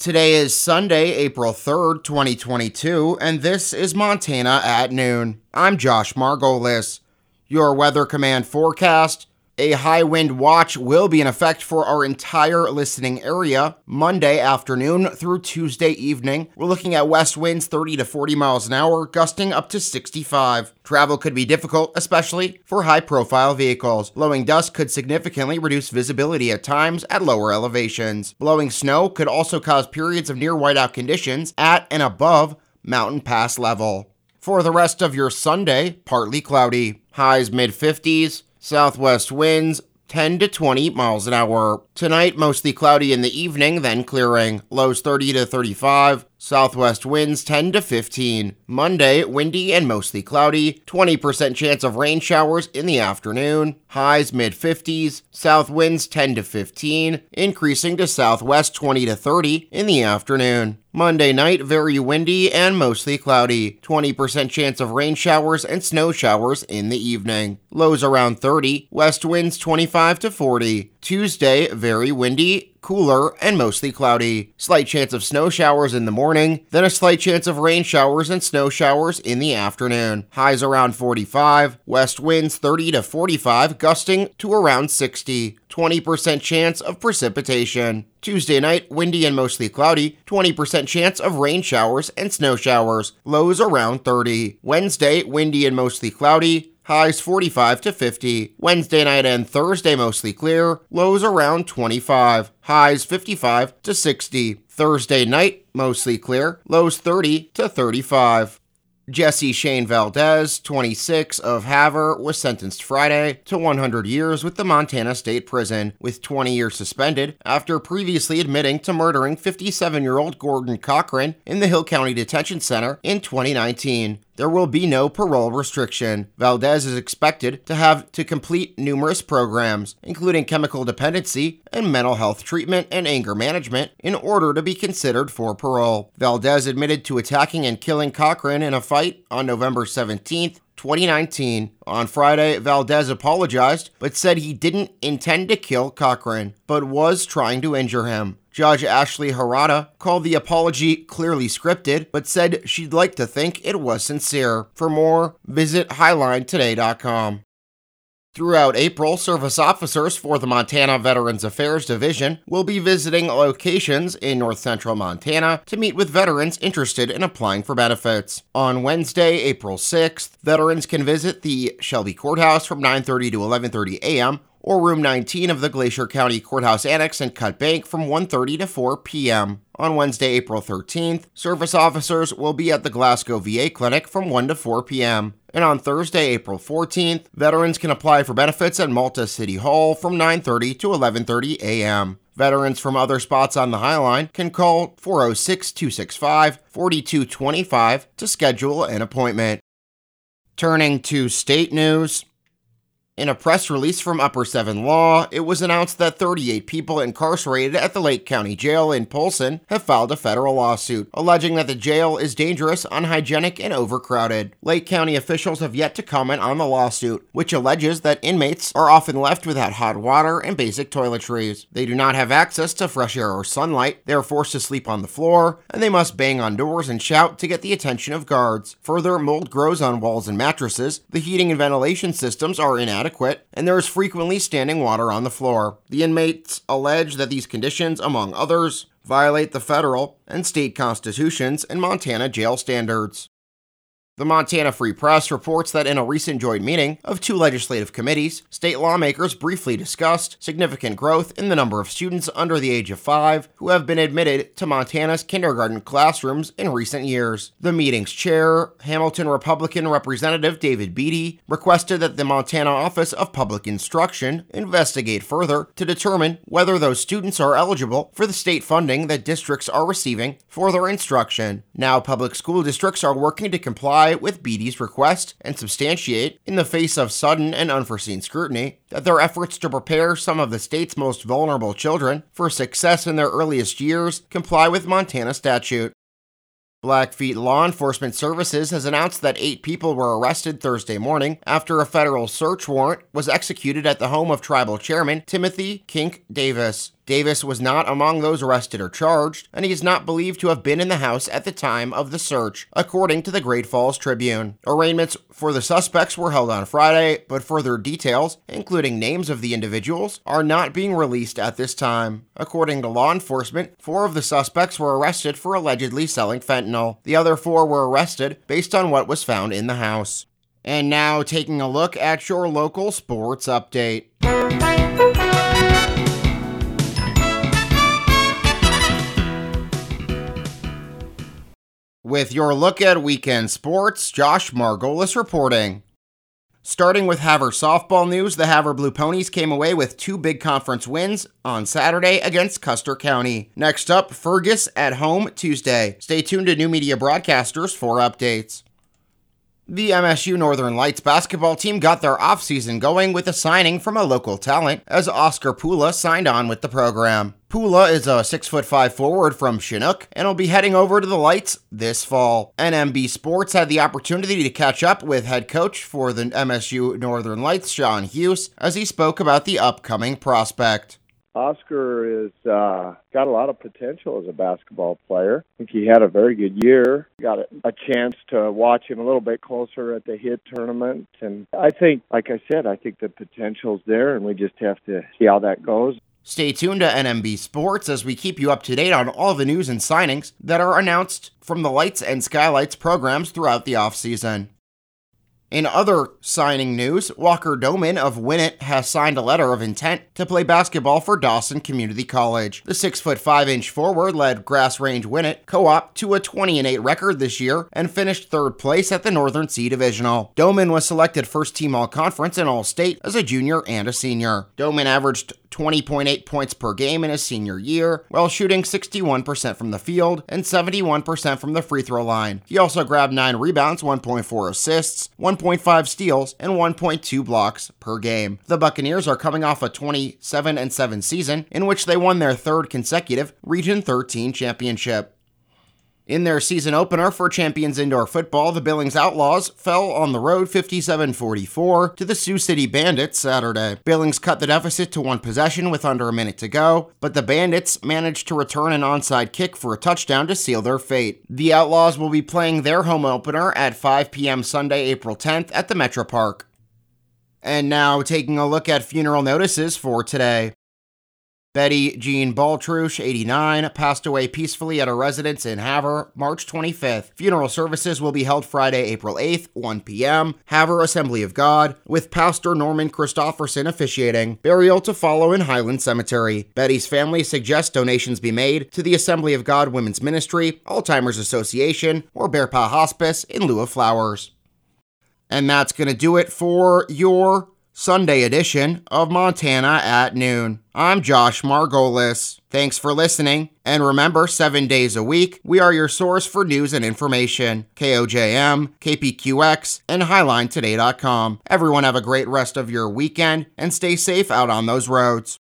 Today is Sunday, April 3rd, 2022, and this is Montana at noon. I'm Josh Margolis. Your Weather Command forecast a high wind watch will be in effect for our entire listening area Monday afternoon through Tuesday evening. We're looking at west winds 30 to 40 miles an hour, gusting up to 65. Travel could be difficult, especially for high profile vehicles. Blowing dust could significantly reduce visibility at times at lower elevations. Blowing snow could also cause periods of near whiteout conditions at and above mountain pass level. For the rest of your Sunday, partly cloudy. Highs mid 50s, Southwest winds 10 to 20 miles an hour. Tonight, mostly cloudy in the evening, then clearing. Lows 30 to 35. Southwest winds 10 to 15. Monday, windy and mostly cloudy. 20% chance of rain showers in the afternoon. Highs mid 50s. South winds 10 to 15, increasing to southwest 20 to 30 in the afternoon. Monday night, very windy and mostly cloudy. 20% chance of rain showers and snow showers in the evening. Lows around 30. West winds 25 to 40. Tuesday, very windy, cooler, and mostly cloudy. Slight chance of snow showers in the morning, then a slight chance of rain showers and snow showers in the afternoon. Highs around 45, west winds 30 to 45, gusting to around 60. 20% chance of precipitation. Tuesday night, windy and mostly cloudy, 20% chance of rain showers and snow showers, lows around 30. Wednesday, windy and mostly cloudy, highs 45 to 50. Wednesday night and Thursday mostly clear, lows around 25, highs 55 to 60. Thursday night mostly clear, lows 30 to 35. Jesse Shane Valdez, 26, of Havre, was sentenced Friday to 100 years with the Montana State Prison, with 20 years suspended after previously admitting to murdering 57 year old Gordon Cochran in the Hill County Detention Center in 2019 there will be no parole restriction. Valdez is expected to have to complete numerous programs, including chemical dependency and mental health treatment and anger management, in order to be considered for parole. Valdez admitted to attacking and killing Cochran in a fight on November 17th, 2019. On Friday, Valdez apologized, but said he didn't intend to kill Cochran, but was trying to injure him. Judge Ashley Harada called the apology clearly scripted, but said she'd like to think it was sincere. For more, visit HighlineToday.com. Throughout April, service officers for the Montana Veterans Affairs Division will be visiting locations in north central Montana to meet with veterans interested in applying for benefits. On Wednesday, April 6th, veterans can visit the Shelby Courthouse from 9:30 to 11:30 a.m or room 19 of the Glacier County Courthouse Annex in Cut Bank from 1:30 to 4 p.m. On Wednesday, April 13th, service officers will be at the Glasgow VA Clinic from 1 to 4 p.m. And on Thursday, April 14th, veterans can apply for benefits at Malta City Hall from 9:30 to 11:30 a.m. Veterans from other spots on the Highline can call 406 265 4225 to schedule an appointment. Turning to state news, in a press release from Upper Seven Law, it was announced that 38 people incarcerated at the Lake County Jail in Polson have filed a federal lawsuit, alleging that the jail is dangerous, unhygienic, and overcrowded. Lake County officials have yet to comment on the lawsuit, which alleges that inmates are often left without hot water and basic toiletries. They do not have access to fresh air or sunlight, they are forced to sleep on the floor, and they must bang on doors and shout to get the attention of guards. Further, mold grows on walls and mattresses, the heating and ventilation systems are inadequate inadequate, and there is frequently standing water on the floor. The inmates allege that these conditions, among others, violate the federal and state constitutions and Montana jail standards. The Montana Free Press reports that in a recent joint meeting of two legislative committees, state lawmakers briefly discussed significant growth in the number of students under the age of five who have been admitted to Montana's kindergarten classrooms in recent years. The meeting's chair, Hamilton Republican Representative David Beatty, requested that the Montana Office of Public Instruction investigate further to determine whether those students are eligible for the state funding that districts are receiving for their instruction. Now, public school districts are working to comply comply with Beatty's request and substantiate, in the face of sudden and unforeseen scrutiny, that their efforts to prepare some of the state's most vulnerable children for success in their earliest years comply with Montana statute. Blackfeet Law Enforcement Services has announced that eight people were arrested Thursday morning after a federal search warrant was executed at the home of tribal chairman Timothy Kink Davis. Davis was not among those arrested or charged, and he is not believed to have been in the house at the time of the search, according to the Great Falls Tribune. Arraignments for the suspects were held on Friday, but further details, including names of the individuals, are not being released at this time. According to law enforcement, four of the suspects were arrested for allegedly selling fentanyl. The other four were arrested based on what was found in the house. And now, taking a look at your local sports update. With your look at weekend sports, Josh Margolis reporting. Starting with Havre softball news, the Havre Blue Ponies came away with two big conference wins on Saturday against Custer County. Next up, Fergus at home Tuesday. Stay tuned to New Media Broadcasters for updates. The MSU Northern Lights basketball team got their offseason going with a signing from a local talent as Oscar Pula signed on with the program. Pula is a 6'5 forward from Chinook and will be heading over to the Lights this fall. NMB Sports had the opportunity to catch up with head coach for the MSU Northern Lights, Shawn Huse, as he spoke about the upcoming prospect. Oscar is uh, got a lot of potential as a basketball player. I think he had a very good year. Got a, a chance to watch him a little bit closer at the hit tournament, and I think, like I said, I think the potential's there, and we just have to see how that goes. Stay tuned to NMB Sports as we keep you up to date on all the news and signings that are announced from the Lights and Skylights programs throughout the offseason. In other signing news, Walker Doman of Winnett has signed a letter of intent to play basketball for Dawson Community College. The 6 foot 5 inch forward led Grass Range Winnett co-op to a 20 8 record this year and finished third place at the Northern C Divisional. Doman was selected first team all conference and all state as a junior and a senior. Doman averaged 20.8 points per game in his senior year, while shooting 61% from the field and 71% from the free throw line. He also grabbed 9 rebounds, 1.4 assists, 1.5 steals, and 1.2 blocks per game. The Buccaneers are coming off a 27 7 season in which they won their third consecutive Region 13 championship. In their season opener for Champions Indoor Football, the Billings Outlaws fell on the road 57 44 to the Sioux City Bandits Saturday. Billings cut the deficit to one possession with under a minute to go, but the Bandits managed to return an onside kick for a touchdown to seal their fate. The Outlaws will be playing their home opener at 5 p.m. Sunday, April 10th at the MetraPark. And now, taking a look at funeral notices for today. Betty Jean Baltruche, 89, passed away peacefully at a residence in Havre March 25th. Funeral services will be held Friday, April 8th, 1 p.m., Havre Assembly of God, with Pastor Norman Christofferson officiating. Burial to follow in Highland Cemetery. Betty's family suggests donations be made to the Assembly of God Women's Ministry, Alzheimer's Association, or Bear Paw Hospice in lieu of flowers. And that's going to do it for your Sunday edition of Montana at Noon. I'm Josh Margolis. Thanks for listening, and remember, seven days a week, we are your source for news and information. KOJM, KPQX, and HighlineToday.com. Everyone have a great rest of your weekend, and stay safe out on those roads.